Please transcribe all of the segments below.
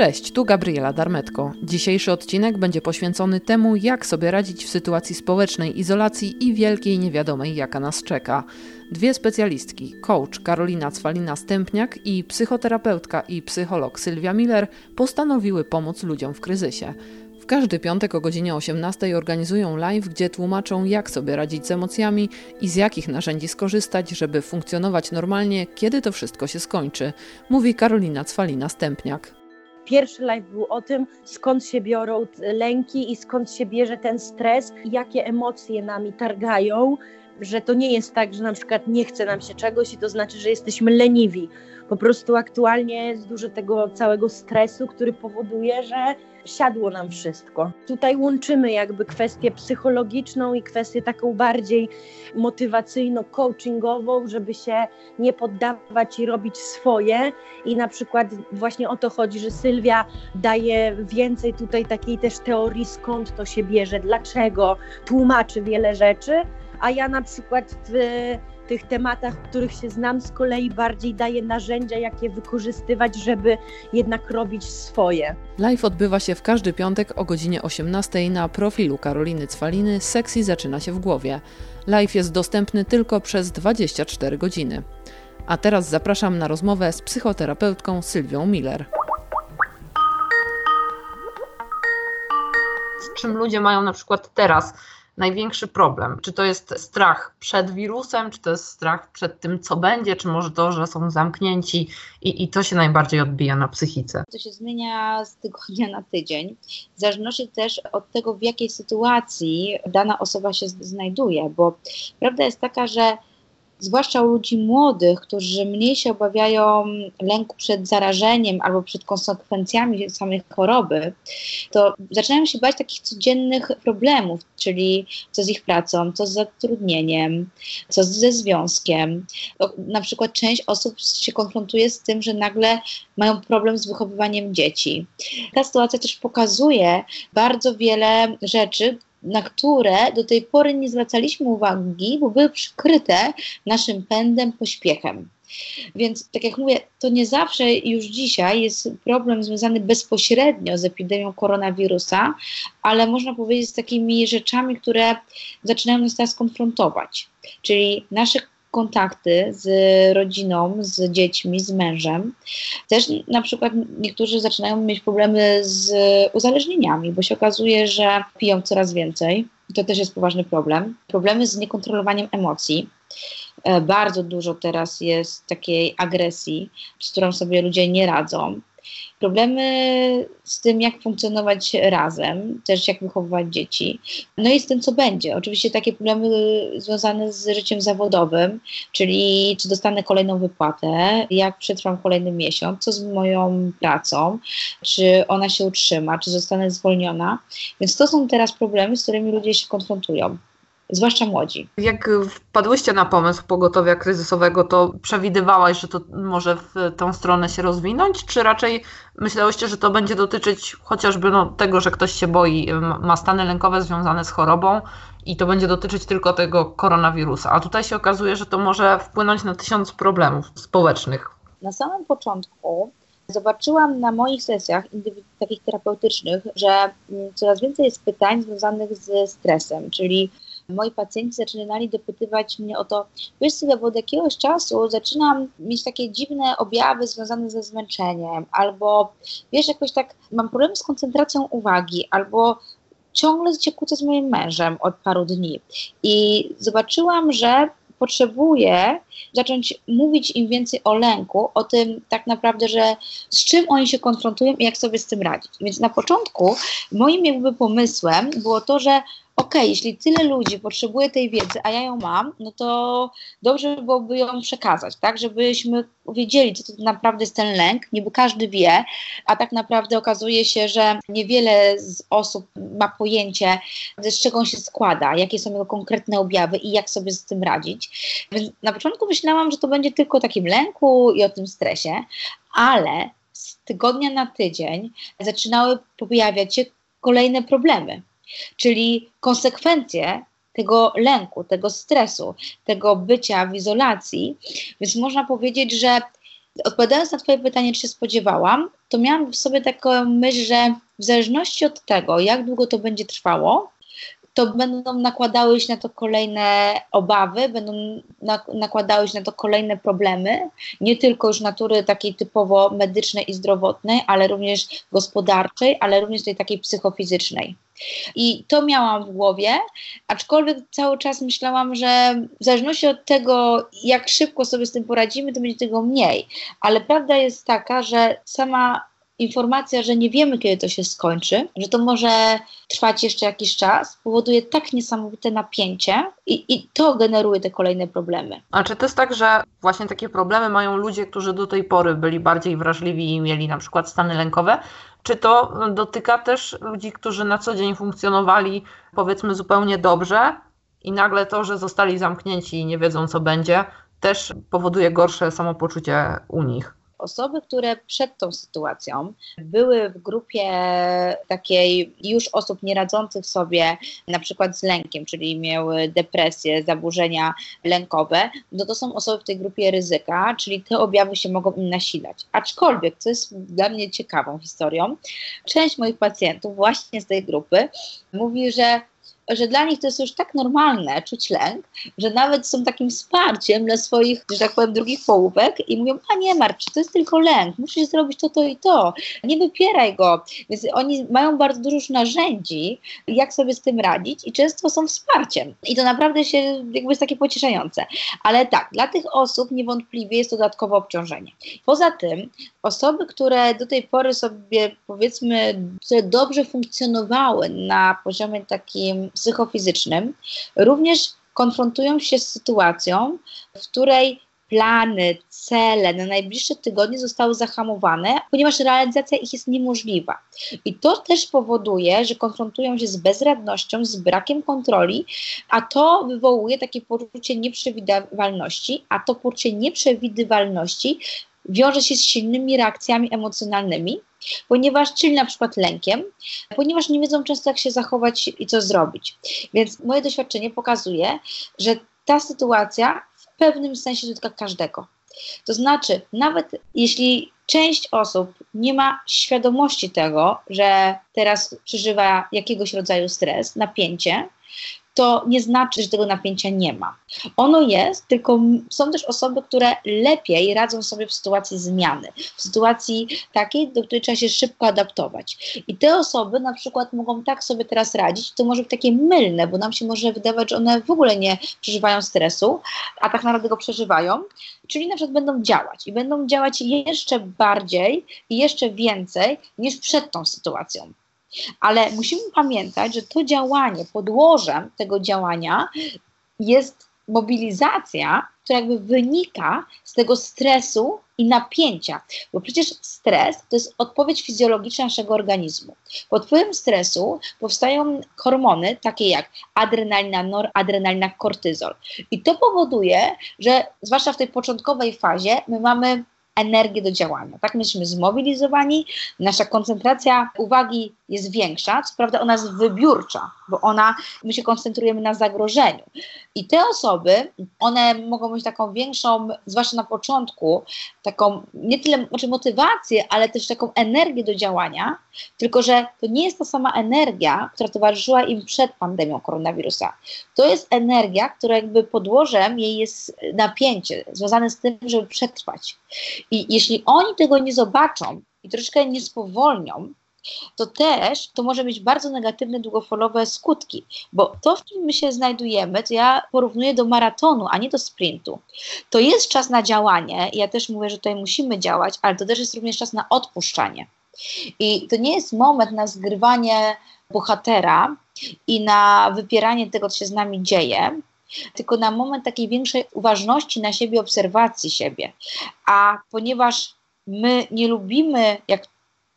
Cześć, tu Gabriela Darmetko. Dzisiejszy odcinek będzie poświęcony temu, jak sobie radzić w sytuacji społecznej izolacji i wielkiej niewiadomej, jaka nas czeka. Dwie specjalistki, coach Karolina Cwalina-Stępniak i psychoterapeutka i psycholog Sylwia Miller postanowiły pomóc ludziom w kryzysie. W każdy piątek o godzinie 18 organizują live, gdzie tłumaczą, jak sobie radzić z emocjami i z jakich narzędzi skorzystać, żeby funkcjonować normalnie, kiedy to wszystko się skończy, mówi Karolina Cwalina-Stępniak. Pierwszy live był o tym, skąd się biorą lęki i skąd się bierze ten stres, jakie emocje nami targają, że to nie jest tak, że na przykład nie chce nam się czegoś i to znaczy, że jesteśmy leniwi. Po prostu aktualnie jest dużo tego całego stresu, który powoduje, że siadło nam wszystko. Tutaj łączymy jakby kwestię psychologiczną i kwestię taką bardziej motywacyjno-coachingową, żeby się nie poddawać i robić swoje. I na przykład właśnie o to chodzi, że Sylwia daje więcej tutaj takiej też teorii, skąd to się bierze, dlaczego, tłumaczy wiele rzeczy, a ja na przykład w tych tematach, w których się znam, z kolei bardziej daję narzędzia, jakie wykorzystywać, żeby jednak robić swoje. Live odbywa się w każdy piątek o godzinie 18 na profilu Karoliny Cwaliny Sekcji zaczyna się w głowie. Live jest dostępny tylko przez 24 godziny. A teraz zapraszam na rozmowę z psychoterapeutką Sylwią Miller. Z czym ludzie mają na przykład teraz największy problem? Czy to jest strach przed wirusem, czy to jest strach przed tym, co będzie, czy może to, że są zamknięci i, i to się najbardziej odbija na psychice? To się zmienia z tygodnia na tydzień. W zależności też od tego, w jakiej sytuacji dana osoba się znajduje, bo prawda jest taka, że zwłaszcza u ludzi młodych, którzy mniej się obawiają lęku przed zarażeniem albo przed konsekwencjami samej choroby, to zaczynają się bać takich codziennych problemów, czyli co z ich pracą, co z zatrudnieniem, co ze związkiem. Na przykład część osób się konfrontuje z tym, że nagle mają problem z wychowywaniem dzieci. Ta sytuacja też pokazuje bardzo wiele rzeczy, na które do tej pory nie zwracaliśmy uwagi, bo były przykryte naszym pędem, pośpiechem. Więc, tak jak mówię, to nie zawsze już dzisiaj jest problem związany bezpośrednio z epidemią koronawirusa, ale można powiedzieć z takimi rzeczami, które zaczynają nas teraz konfrontować. Czyli nasze kontakty z rodziną, z dziećmi, z mężem. Też na przykład niektórzy zaczynają mieć problemy z uzależnieniami, bo się okazuje, że piją coraz więcej. To też jest poważny problem. Problemy z niekontrolowaniem emocji. E, bardzo dużo teraz jest takiej agresji, z którą sobie ludzie nie radzą problemy z tym, jak funkcjonować razem, też jak wychowywać dzieci, no i z tym, co będzie. Oczywiście takie problemy związane z życiem zawodowym, czyli czy dostanę kolejną wypłatę, jak przetrwam kolejny miesiąc, co z moją pracą, czy ona się utrzyma, czy zostanę zwolniona. Więc to są teraz problemy, z którymi ludzie się konfrontują zwłaszcza młodzi. Jak wpadłyście na pomysł pogotowia kryzysowego, to przewidywałaś, że to może w tą stronę się rozwinąć, czy raczej myślałyście, że to będzie dotyczyć chociażby no, tego, że ktoś się boi, ma stany lękowe związane z chorobą i to będzie dotyczyć tylko tego koronawirusa, a tutaj się okazuje, że to może wpłynąć na tysiąc problemów społecznych. Na samym początku zobaczyłam na moich sesjach takich terapeutycznych, że mm, coraz więcej jest pytań związanych ze stresem, czyli moi pacjenci zaczynali dopytywać mnie o to, wiesz Sylwia, bo od jakiegoś czasu zaczynam mieć takie dziwne objawy związane ze zmęczeniem, albo wiesz, jakoś tak mam problem z koncentracją uwagi, albo ciągle się kłócę z moim mężem od paru dni. I zobaczyłam, że potrzebuję zacząć mówić im więcej o lęku, o tym tak naprawdę, że z czym oni się konfrontują i jak sobie z tym radzić. Więc na początku moim jakby pomysłem było to, że okay, jeśli tyle ludzi potrzebuje tej wiedzy, a ja ją mam, no to dobrze byłoby ją przekazać, tak, żebyśmy wiedzieli, co to naprawdę jest ten lęk, niby każdy wie, a tak naprawdę okazuje się, że niewiele z osób ma pojęcie, z czego on się składa, jakie są jego konkretne objawy i jak sobie z tym radzić. Więc na początku myślałam, że to będzie tylko o takim lęku i o tym stresie, ale z tygodnia na tydzień zaczynały pojawiać się kolejne problemy czyli konsekwencje tego lęku, tego stresu, tego bycia w izolacji. Więc można powiedzieć, że Odpowiadając na Twoje pytanie, czy się spodziewałam, to miałam w sobie taką myśl, że w zależności od tego, jak długo to będzie trwało, to będą nakładały się na to kolejne obawy, będą nakładały się na to kolejne problemy, nie tylko już natury takiej typowo medycznej i zdrowotnej, ale również gospodarczej, ale również tej takiej psychofizycznej. I to miałam w głowie, aczkolwiek cały czas myślałam, że w zależności od tego, jak szybko sobie z tym poradzimy, to będzie tego mniej. Ale prawda jest taka, że sama informacja, że nie wiemy, kiedy to się skończy, że to może trwać jeszcze jakiś czas, powoduje tak niesamowite napięcie i, i to generuje te kolejne problemy. A czy to jest tak, że właśnie takie problemy mają ludzie, którzy do tej pory byli bardziej wrażliwi i mieli na przykład stany lękowe? Czy to dotyka też ludzi, którzy na co dzień funkcjonowali powiedzmy zupełnie dobrze i nagle to, że zostali zamknięci i nie wiedzą co będzie, też powoduje gorsze samopoczucie u nich? Osoby, które przed tą sytuacją były w grupie takiej już osób nieradzących sobie na przykład z lękiem, czyli miały depresję, zaburzenia lękowe, no to są osoby w tej grupie ryzyka, czyli te objawy się mogą im nasilać. Aczkolwiek, co jest dla mnie ciekawą historią, część moich pacjentów właśnie z tej grupy mówi, że że dla nich to jest już tak normalne czuć lęk, że nawet są takim wsparciem dla swoich, że tak powiem, drugich połówek i mówią, a nie martw to jest tylko lęk, musisz zrobić to, to i to, nie wypieraj go. Więc oni mają bardzo dużo narzędzi, jak sobie z tym radzić i często są wsparciem. I to naprawdę się jakby jest takie pocieszające. Ale tak, dla tych osób niewątpliwie jest to dodatkowe obciążenie. Poza tym osoby, które do tej pory sobie powiedzmy, które dobrze funkcjonowały na poziomie takim psychofizycznym, również konfrontują się z sytuacją, w której plany, cele na najbliższe tygodnie zostały zahamowane, ponieważ realizacja ich jest niemożliwa. I to też powoduje, że konfrontują się z bezradnością, z brakiem kontroli, a to wywołuje takie poczucie nieprzewidywalności, a to poczucie nieprzewidywalności wiąże się z silnymi reakcjami emocjonalnymi, ponieważ, czyli na przykład lękiem, ponieważ nie wiedzą często, jak się zachować i co zrobić. Więc moje doświadczenie pokazuje, że ta sytuacja w pewnym sensie dotyka każdego. To znaczy, nawet jeśli część osób nie ma świadomości tego, że teraz przeżywa jakiegoś rodzaju stres, napięcie, to nie znaczy, że tego napięcia nie ma. Ono jest, tylko są też osoby, które lepiej radzą sobie w sytuacji zmiany, w sytuacji takiej, do której trzeba się szybko adaptować. I te osoby na przykład mogą tak sobie teraz radzić, to może być takie mylne, bo nam się może wydawać, że one w ogóle nie przeżywają stresu, a tak naprawdę go przeżywają, czyli na przykład będą działać i będą działać jeszcze bardziej i jeszcze więcej niż przed tą sytuacją. Ale musimy pamiętać, że to działanie, podłożem tego działania jest mobilizacja, która jakby wynika z tego stresu i napięcia, bo przecież stres to jest odpowiedź fizjologiczna naszego organizmu. Pod wpływem stresu powstają hormony takie jak adrenalina, noradrenalina, kortyzol. I to powoduje, że zwłaszcza w tej początkowej fazie my mamy energię do działania. Tak, my jesteśmy zmobilizowani, nasza koncentracja uwagi jest większa, co prawda ona jest wybiórcza, bo ona, my się koncentrujemy na zagrożeniu. I te osoby, one mogą mieć taką większą, zwłaszcza na początku, taką nie tyle znaczy motywację, ale też taką energię do działania, tylko że to nie jest ta sama energia, która towarzyszyła im przed pandemią koronawirusa. To jest energia, która jakby podłożem jej jest napięcie, związane z tym, żeby przetrwać. I jeśli oni tego nie zobaczą i troszkę nie spowolnią, to też to może mieć bardzo negatywne długofalowe skutki, bo to, w czym my się znajdujemy, to ja porównuję do maratonu, a nie do sprintu. To jest czas na działanie, ja też mówię, że tutaj musimy działać, ale to też jest również czas na odpuszczanie. I to nie jest moment na zgrywanie bohatera i na wypieranie tego, co się z nami dzieje, tylko na moment takiej większej uważności na siebie, obserwacji siebie. A ponieważ my nie lubimy, jak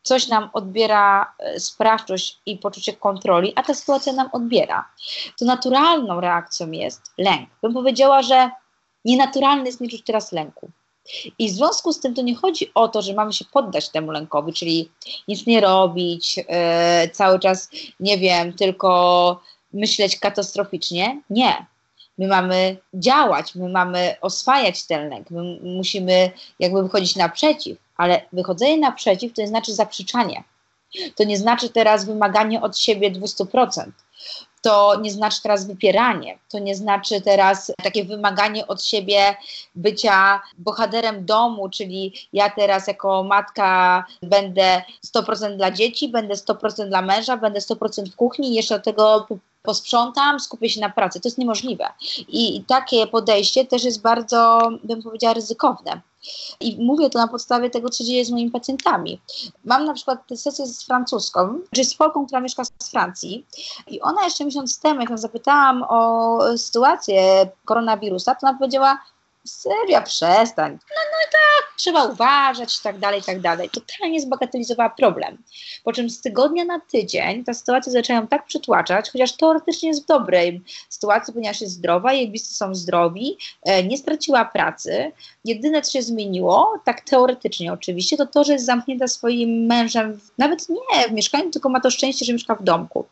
coś nam odbiera e, sprawczość i poczucie kontroli, a ta sytuacja nam odbiera, to naturalną reakcją jest lęk. Bym powiedziała, że nienaturalne jest nie czuć teraz lęku. I w związku z tym to nie chodzi o to, że mamy się poddać temu lękowi, czyli nic nie robić, yy, cały czas, nie wiem, tylko myśleć katastroficznie. Nie. My mamy działać, my mamy oswajać ten lęk, my musimy jakby wychodzić naprzeciw, ale wychodzenie naprzeciw to nie znaczy zaprzeczanie. To nie znaczy teraz wymaganie od siebie 200% to nie znaczy teraz wypieranie, to nie znaczy teraz takie wymaganie od siebie bycia bohaterem domu, czyli ja teraz jako matka będę 100% dla dzieci, będę 100% dla męża, będę 100% w kuchni i jeszcze do tego posprzątam, skupię się na pracy. To jest niemożliwe. I takie podejście też jest bardzo, bym powiedziała, ryzykowne. I mówię to na podstawie tego, co dzieje z moimi pacjentami. Mam na przykład sesję z francuską, czyli z Polką, która mieszka z Francji. I ona jeszcze miesiąc temu, jak ją zapytałam o sytuację koronawirusa, to ona powiedziała, serio, przestań. No, no i tak, trzeba uważać i tak dalej, i tak dalej. Totalnie zbagatelizowała problem. Po czym z tygodnia na tydzień ta sytuacja zaczęła ją tak przytłaczać, chociaż teoretycznie jest w dobrej sytuacji, ponieważ jest zdrowa, jej bliscy są zdrowi, e, nie straciła pracy. Jedyne, co się zmieniło, tak teoretycznie oczywiście, to to, że jest zamknięta swoim mężem, nawet nie w mieszkaniu, tylko ma to szczęście, że mieszka w domku.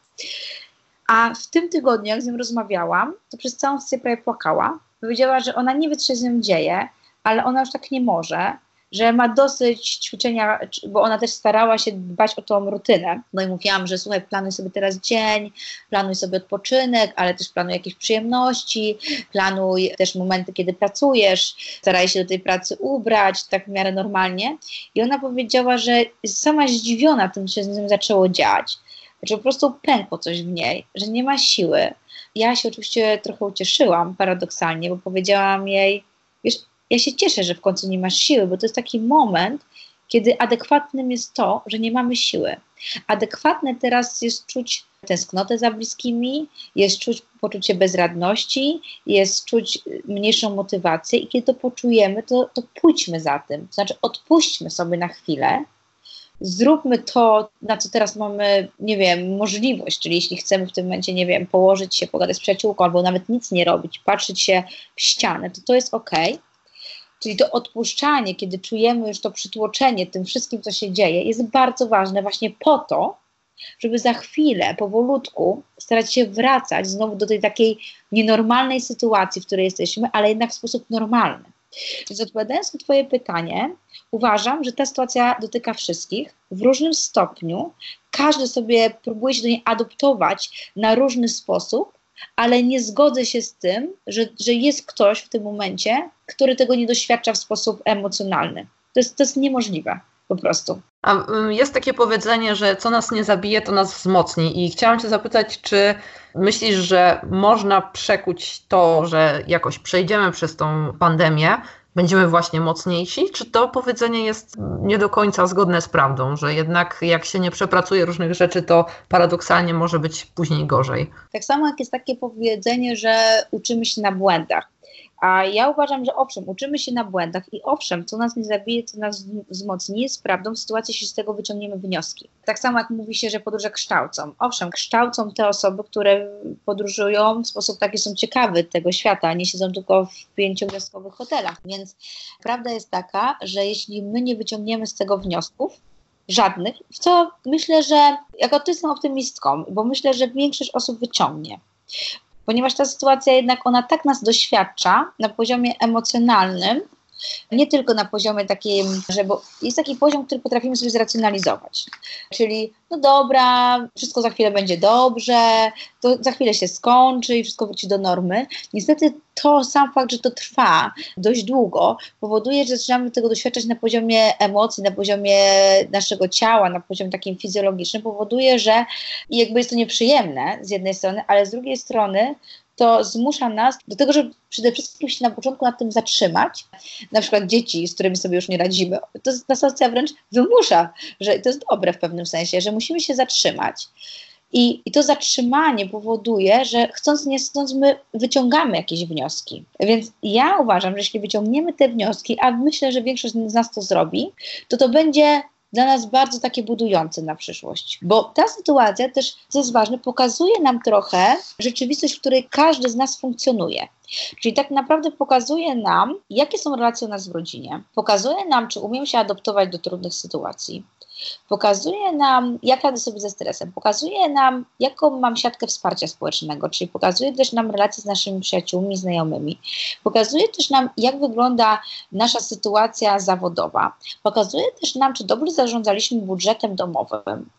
A w tym tygodniu, jak z nią rozmawiałam, to przez całą sesję prawie płakała, powiedziała, że ona nie wie, co się z nią dzieje, ale ona już tak nie może, że ma dosyć ćwiczenia, bo ona też starała się dbać o tą rutynę. No i mówiłam, że słuchaj, planuj sobie teraz dzień, planuj sobie odpoczynek, ale też planuj jakieś przyjemności, planuj też momenty, kiedy pracujesz, staraj się do tej pracy ubrać, tak w miarę normalnie. I ona powiedziała, że sama zdziwiona tym, co się z nią zaczęło dziać, że po prostu pękło coś w niej, że nie ma siły, ja się oczywiście trochę ucieszyłam, paradoksalnie, bo powiedziałam jej, wiesz, ja się cieszę, że w końcu nie masz siły, bo to jest taki moment, kiedy adekwatnym jest to, że nie mamy siły. Adekwatne teraz jest czuć tęsknotę za bliskimi, jest czuć poczucie bezradności, jest czuć mniejszą motywację i kiedy to poczujemy, to, to pójdźmy za tym. To znaczy odpuśćmy sobie na chwilę, zróbmy to, na co teraz mamy, nie wiem, możliwość, czyli jeśli chcemy w tym momencie, nie wiem, położyć się, pogadać z przyjaciółką albo nawet nic nie robić, patrzeć się w ścianę, to to jest ok. Czyli to odpuszczanie, kiedy czujemy już to przytłoczenie tym wszystkim, co się dzieje, jest bardzo ważne właśnie po to, żeby za chwilę, powolutku starać się wracać znowu do tej takiej nienormalnej sytuacji, w której jesteśmy, ale jednak w sposób normalny. Więc odpowiadając na Twoje pytanie, uważam, że ta sytuacja dotyka wszystkich w różnym stopniu. Każdy sobie próbuje się do niej adoptować na różny sposób, ale nie zgodzę się z tym, że, że jest ktoś w tym momencie, który tego nie doświadcza w sposób emocjonalny. To jest, to jest niemożliwe po prostu. A mm, jest takie powiedzenie, że co nas nie zabije, to nas wzmocni. I chciałam Cię zapytać, czy myślisz, że można przekuć to, że jakoś przejdziemy przez tą pandemię, będziemy właśnie mocniejsi? Czy to powiedzenie jest nie do końca zgodne z prawdą, że jednak jak się nie przepracuje różnych rzeczy, to paradoksalnie może być później gorzej? Tak samo jak jest takie powiedzenie, że uczymy się na błędach. A ja uważam, że owszem, uczymy się na błędach i owszem, co nas nie zabije, co nas wzmocni, jest prawdą w sytuacji, jeśli z tego wyciągniemy wnioski. Tak samo jak mówi się, że podróże kształcą. Owszem, kształcą te osoby, które podróżują w sposób taki, są ciekawy tego świata, nie siedzą tylko w pięciogwiazdkowych hotelach. Więc prawda jest taka, że jeśli my nie wyciągniemy z tego wniosków, żadnych, w co myślę, że jako ty jestem optymistką, bo myślę, że większość osób wyciągnie ponieważ ta sytuacja jednak ona tak nas doświadcza na poziomie emocjonalnym, nie tylko na poziomie takim, że bo jest taki poziom, który potrafimy sobie zracjonalizować. Czyli no dobra, wszystko za chwilę będzie dobrze, to za chwilę się skończy i wszystko wróci do normy. Niestety to sam fakt, że to trwa dość długo, powoduje, że zaczynamy tego doświadczać na poziomie emocji, na poziomie naszego ciała, na poziomie takim fizjologicznym, powoduje, że jakby jest to nieprzyjemne z jednej strony, ale z drugiej strony to zmusza nas do tego, żeby przede wszystkim się na początku nad tym zatrzymać. Na przykład dzieci, z którymi sobie już nie radzimy. To ta sytuacja wręcz wymusza, że to jest dobre w pewnym sensie, że musimy się zatrzymać. I, I to zatrzymanie powoduje, że chcąc nie chcąc, my wyciągamy jakieś wnioski. Więc ja uważam, że jeśli wyciągniemy te wnioski, a myślę, że większość z nas to zrobi, to to będzie dla nas bardzo takie budujące na przyszłość. Bo ta sytuacja też, co jest ważne, pokazuje nam trochę rzeczywistość, w której każdy z nas funkcjonuje. Czyli tak naprawdę pokazuje nam, jakie są relacje u nas w rodzinie, pokazuje nam, czy umiem się adoptować do trudnych sytuacji, pokazuje nam, jak radzę sobie ze stresem, pokazuje nam, jaką mam siatkę wsparcia społecznego, czyli pokazuje też nam relacje z naszymi przyjaciółmi, znajomymi, pokazuje też nam, jak wygląda nasza sytuacja zawodowa, pokazuje też nam, czy dobrze zarządzaliśmy budżetem domowym,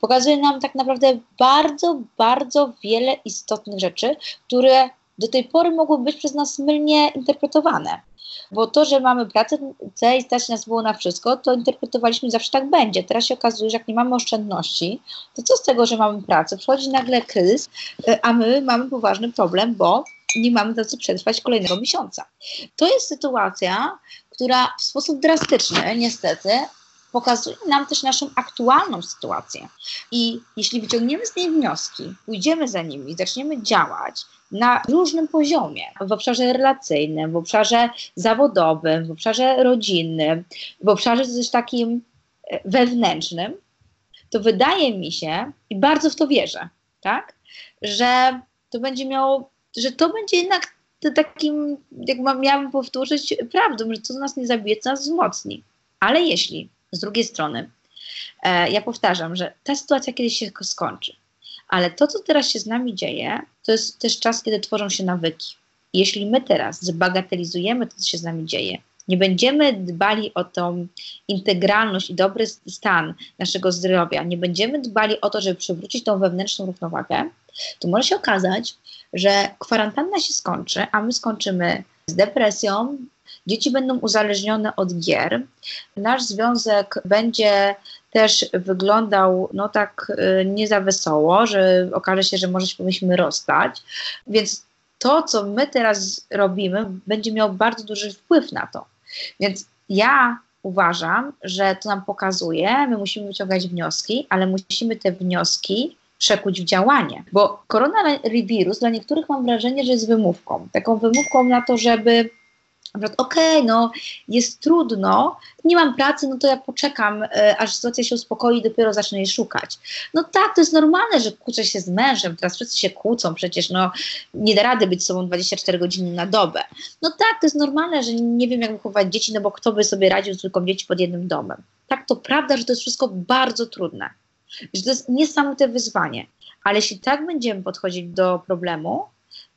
pokazuje nam tak naprawdę bardzo, bardzo wiele istotnych rzeczy, które do tej pory mogły być przez nas mylnie interpretowane. Bo to, że mamy pracę i stać nas było na wszystko, to interpretowaliśmy zawsze tak będzie. Teraz się okazuje, że jak nie mamy oszczędności, to co z tego, że mamy pracę? Przychodzi nagle kryzys, e, a my mamy poważny problem, bo nie mamy za co przetrwać kolejnego miesiąca. To jest sytuacja, która w sposób drastyczny, niestety, pokazuje nam też naszą aktualną sytuację. I jeśli wyciągniemy z niej wnioski, pójdziemy za nimi, zaczniemy działać, na różnym poziomie, w obszarze relacyjnym, w obszarze zawodowym, w obszarze rodzinnym, w obszarze też takim e, wewnętrznym, to wydaje mi się, i bardzo w to wierzę, tak, że to będzie miało, że to będzie jednak takim, jak miałabym powtórzyć, prawdą, że to nas nie zabije, to nas wzmocni. Ale jeśli z drugiej strony, e, ja powtarzam, że ta sytuacja kiedyś się skończy, ale to, co teraz się z nami dzieje, to jest też czas, kiedy tworzą się nawyki. Jeśli my teraz zbagatelizujemy to, co się z nami dzieje, nie będziemy dbali o tą integralność i dobry stan naszego zdrowia, nie będziemy dbali o to, żeby przywrócić tą wewnętrzną równowagę, to może się okazać, że kwarantanna się skończy, a my skończymy z depresją, dzieci będą uzależnione od gier, nasz związek będzie też wyglądał no tak y, nie za wesoło, że okaże się, że może się powinniśmy rozstać. Więc to, co my teraz robimy, będzie miało bardzo duży wpływ na to. Więc ja uważam, że to nam pokazuje, my musimy wyciągać wnioski, ale musimy te wnioski przekuć w działanie. Bo koronawirus dla niektórych mam wrażenie, że jest wymówką. Taką wymówką na to, żeby okej, okay, no jest trudno, nie mam pracy, no to ja poczekam, e, aż sytuacja się uspokoi i dopiero zacznę jej szukać. No tak, to jest normalne, że kłócę się z mężem, teraz wszyscy się kłócą, przecież no nie da rady być sobą 24 godziny na dobę. No tak, to jest normalne, że nie wiem jak wychować dzieci, no bo kto by sobie radził z trójką dzieci pod jednym domem. Tak, to prawda, że to jest wszystko bardzo trudne, że to jest niesamowite wyzwanie, ale jeśli tak będziemy podchodzić do problemu,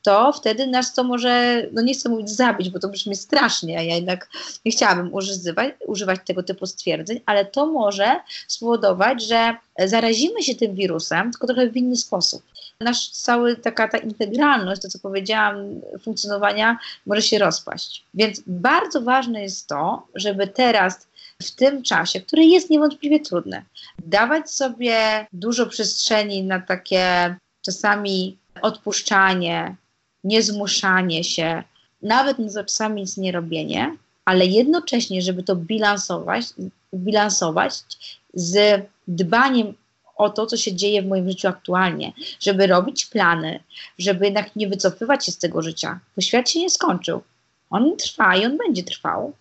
to wtedy nas to może, no nie chcę mówić zabić, bo to brzmi strasznie, a ja jednak nie chciałabym używać, używać tego typu stwierdzeń, ale to może spowodować, że zarazimy się tym wirusem, tylko trochę w inny sposób. Nasz cały taka ta integralność, to co powiedziałam, funkcjonowania może się rozpaść. Więc bardzo ważne jest to, żeby teraz w tym czasie, który jest niewątpliwie trudny, dawać sobie dużo przestrzeni na takie czasami odpuszczanie, niezmuszanie się, nawet czasami nic nie robienie, ale jednocześnie, żeby to bilansować, bilansować z dbaniem o to, co się dzieje w moim życiu aktualnie, żeby robić plany, żeby jednak nie wycofywać się z tego życia, bo świat się nie skończył. On trwa i on będzie trwał,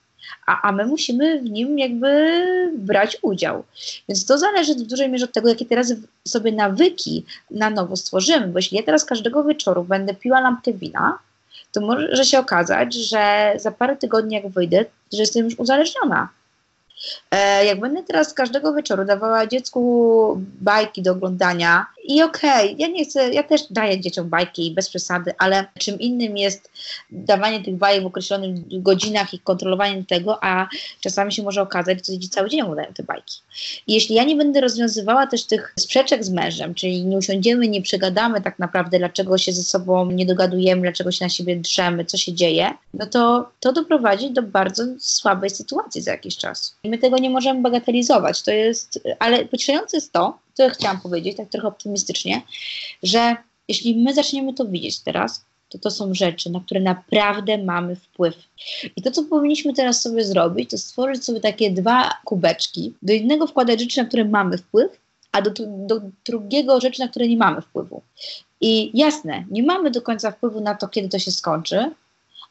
a, a my musimy w nim jakby brać udział. Więc to zależy w dużej mierze od tego, jakie teraz sobie nawyki na nowo stworzymy, bo jeśli ja teraz każdego wieczoru będę piła lampkę wina, to może się okazać, że za parę tygodni jak wyjdę, że jestem już uzależniona jak będę teraz każdego wieczoru dawała dziecku bajki do oglądania i okej, okay, ja nie chcę, ja też daję dzieciom bajki bez przesady, ale czym innym jest dawanie tych bajek w określonych godzinach i kontrolowanie tego, a czasami się może okazać, że dzieci cały dzień oglądają te bajki. I jeśli ja nie będę rozwiązywała też tych sprzeczek z mężem, czyli nie usiądziemy, nie przegadamy tak naprawdę, dlaczego się ze sobą nie dogadujemy, dlaczego się na siebie drzemy, co się dzieje, no to to doprowadzi do bardzo słabej sytuacji za jakiś czas. I my tego nie możemy bagatelizować. To jest, ale pocieszające jest to, co chciałam powiedzieć, tak trochę optymistycznie, że jeśli my zaczniemy to widzieć teraz, to to są rzeczy, na które naprawdę mamy wpływ. I to, co powinniśmy teraz sobie zrobić, to stworzyć sobie takie dwa kubeczki. Do jednego wkładać rzeczy, na które mamy wpływ, a do, do drugiego rzeczy, na które nie mamy wpływu. I jasne, nie mamy do końca wpływu na to, kiedy to się skończy,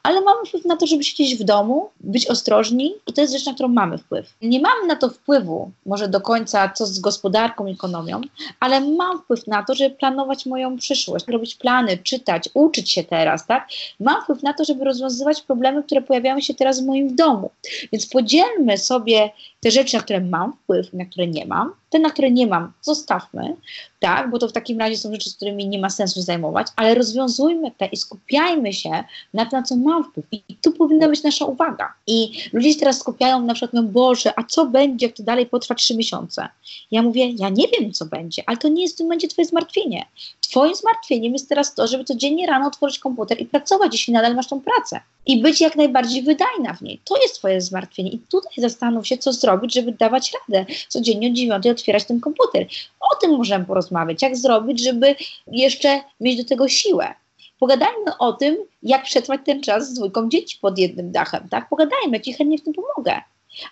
ale mamy wpływ na to, żeby siedzieć w domu, być ostrożni i to jest rzecz, na którą mamy wpływ. Nie mamy na to wpływu, może do końca, co z gospodarką, ekonomią, ale mam wpływ na to, żeby planować moją przyszłość, robić plany, czytać, uczyć się teraz, tak? Mam wpływ na to, żeby rozwiązywać problemy, które pojawiają się teraz w moim domu. Więc podzielmy sobie te rzeczy, na które mam wpływ, na które nie mam. Te, na które nie mam, zostawmy, tak, bo to w takim razie są rzeczy, z którymi nie ma sensu zajmować, ale rozwiązujmy te i skupiajmy się na tym, na co mam wpływ. I tu powinna być nasza uwaga. I ludzie się teraz skupiają na przykład, no Boże, a co będzie, jak to dalej potrwa trzy miesiące? Ja mówię, ja nie wiem, co będzie, ale to nie jest w tym momencie twoje zmartwienie. Twoim zmartwieniem jest teraz to, żeby codziennie rano otworzyć komputer i pracować, jeśli nadal masz tą pracę. I być jak najbardziej wydajna w niej. To jest twoje zmartwienie. I tutaj zastanów się, co zrobić, żeby dawać radę. Codziennie o dziewiątej otwierać ten komputer. O tym możemy porozmawiać. Jak zrobić, żeby jeszcze mieć do tego siłę. Pogadajmy o tym, jak przetrwać ten czas z dwójką dzieci pod jednym dachem, tak? Pogadajmy, Ci chętnie w tym pomogę.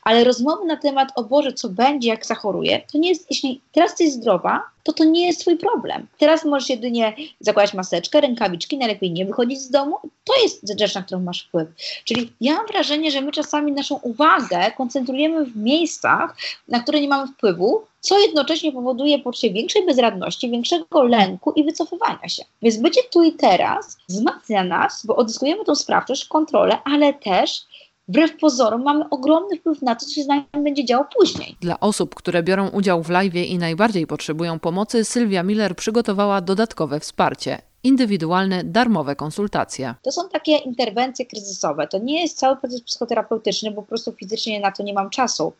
Ale rozmowy na temat, o Boże, co będzie, jak zachoruję, to nie jest, jeśli teraz jesteś zdrowa, to to nie jest twój problem. Teraz możesz jedynie zakładać maseczkę, rękawiczki, najlepiej nie wychodzić z domu. To jest rzecz, na którą masz wpływ. Czyli ja mam wrażenie, że my czasami naszą uwagę koncentrujemy w miejscach, na które nie mamy wpływu, co jednocześnie powoduje poczucie większej bezradności, większego lęku i wycofywania się. Więc bycie tu i teraz wzmacnia nas, bo odzyskujemy tą sprawczość, kontrolę, ale też wbrew pozorom mamy ogromny wpływ na to, co się z nami będzie działo później. Dla osób, które biorą udział w live i najbardziej potrzebują pomocy, Sylwia Miller przygotowała dodatkowe wsparcie indywidualne, darmowe konsultacje. To są takie interwencje kryzysowe. To nie jest cały proces psychoterapeutyczny, bo po prostu fizycznie na to nie mam czasu,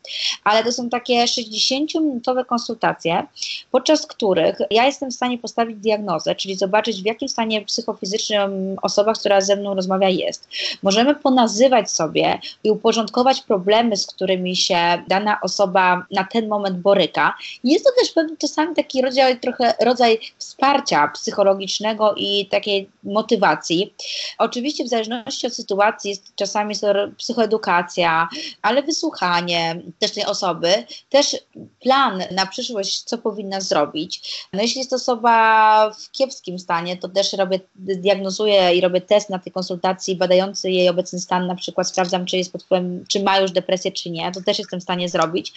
ale to są takie 60-minutowe konsultacje, podczas których ja jestem w stanie postawić diagnozę, czyli zobaczyć w jakim stanie psychofizycznym osoba, która ze mną rozmawia jest. Możemy ponazywać sobie i uporządkować problemy, z którymi się dana osoba na ten moment boryka. Jest to też pewnie czasami taki rodzaj, trochę rodzaj wsparcia psychologicznego i takiej motywacji. Oczywiście w zależności od sytuacji jest czasami psychoedukacja, ale wysłuchanie też tej osoby, też plan na przyszłość, co powinna zrobić. No jeśli jest osoba w kiepskim stanie, to też robię, diagnozuję i robię test na tej konsultacji badający jej obecny stan, na przykład sprawdzam, czy jest pod wpływem, czy ma już depresję, czy nie, to też jestem w stanie zrobić.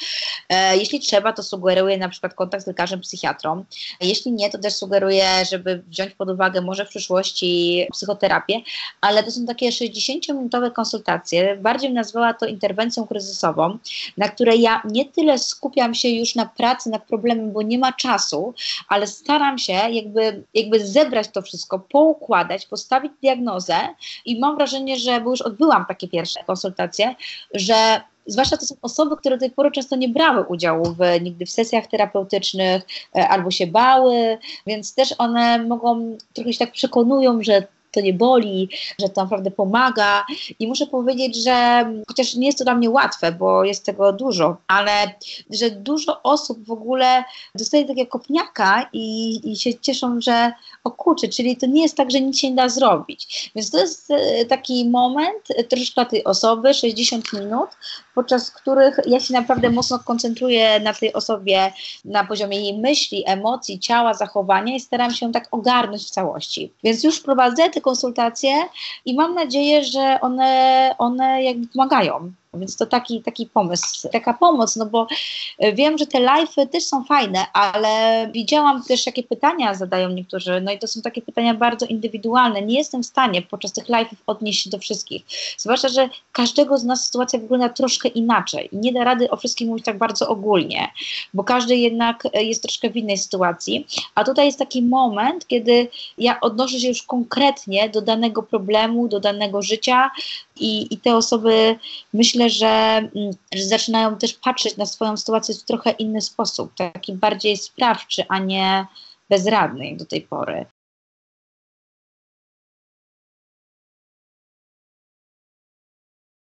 E, jeśli trzeba, to sugeruję na przykład kontakt z lekarzem psychiatrą. Jeśli nie, to też sugeruję, żeby wziąć pod uwagę uwagę może w przyszłości psychoterapię, ale to są takie 60-minutowe konsultacje. Bardziej nazwała to interwencją kryzysową, na której ja nie tyle skupiam się już na pracy nad problemem, bo nie ma czasu, ale staram się jakby, jakby zebrać to wszystko, poukładać, postawić diagnozę i mam wrażenie, że, bo już odbyłam takie pierwsze konsultacje, że zwłaszcza to są osoby, które do tej pory często nie brały udziału w, nigdy w sesjach terapeutycznych e, albo się bały, więc też one mogą, trochę się tak przekonują, że to nie boli, że to naprawdę pomaga. I muszę powiedzieć, że chociaż nie jest to dla mnie łatwe, bo jest tego dużo, ale że dużo osób w ogóle dostaje takiego kopniaka i, i się cieszą, że o kurczę, czyli to nie jest tak, że nic się nie da zrobić. Więc to jest e, taki moment e, troszkę tej osoby, 60 minut, podczas których ja się naprawdę mocno koncentruję na tej osobie na poziomie jej myśli, emocji, ciała, zachowania i staram się tak ogarnąć w całości. Więc już prowadzę te konsultacje i mam nadzieję, że one, one jakby pomagają. Więc to taki, taki pomysł, taka pomoc, no bo e, wiem, że te live'y też są fajne, ale widziałam też, jakie pytania zadają niektórzy, no i to są takie pytania bardzo indywidualne. Nie jestem w stanie podczas tych live'ów odnieść się do wszystkich. Zwłaszcza, że każdego z nas sytuacja wygląda troszkę inaczej nie da rady o wszystkim mówić tak bardzo ogólnie, bo każdy jednak e, jest troszkę w innej sytuacji, a tutaj jest taki moment, kiedy ja odnoszę się już konkretnie do danego problemu, do danego życia i, i te osoby myślę, że, mm, że zaczynają też patrzeć na swoją sytuację w trochę inny sposób, taki bardziej sprawczy, a nie bezradny jak do tej pory.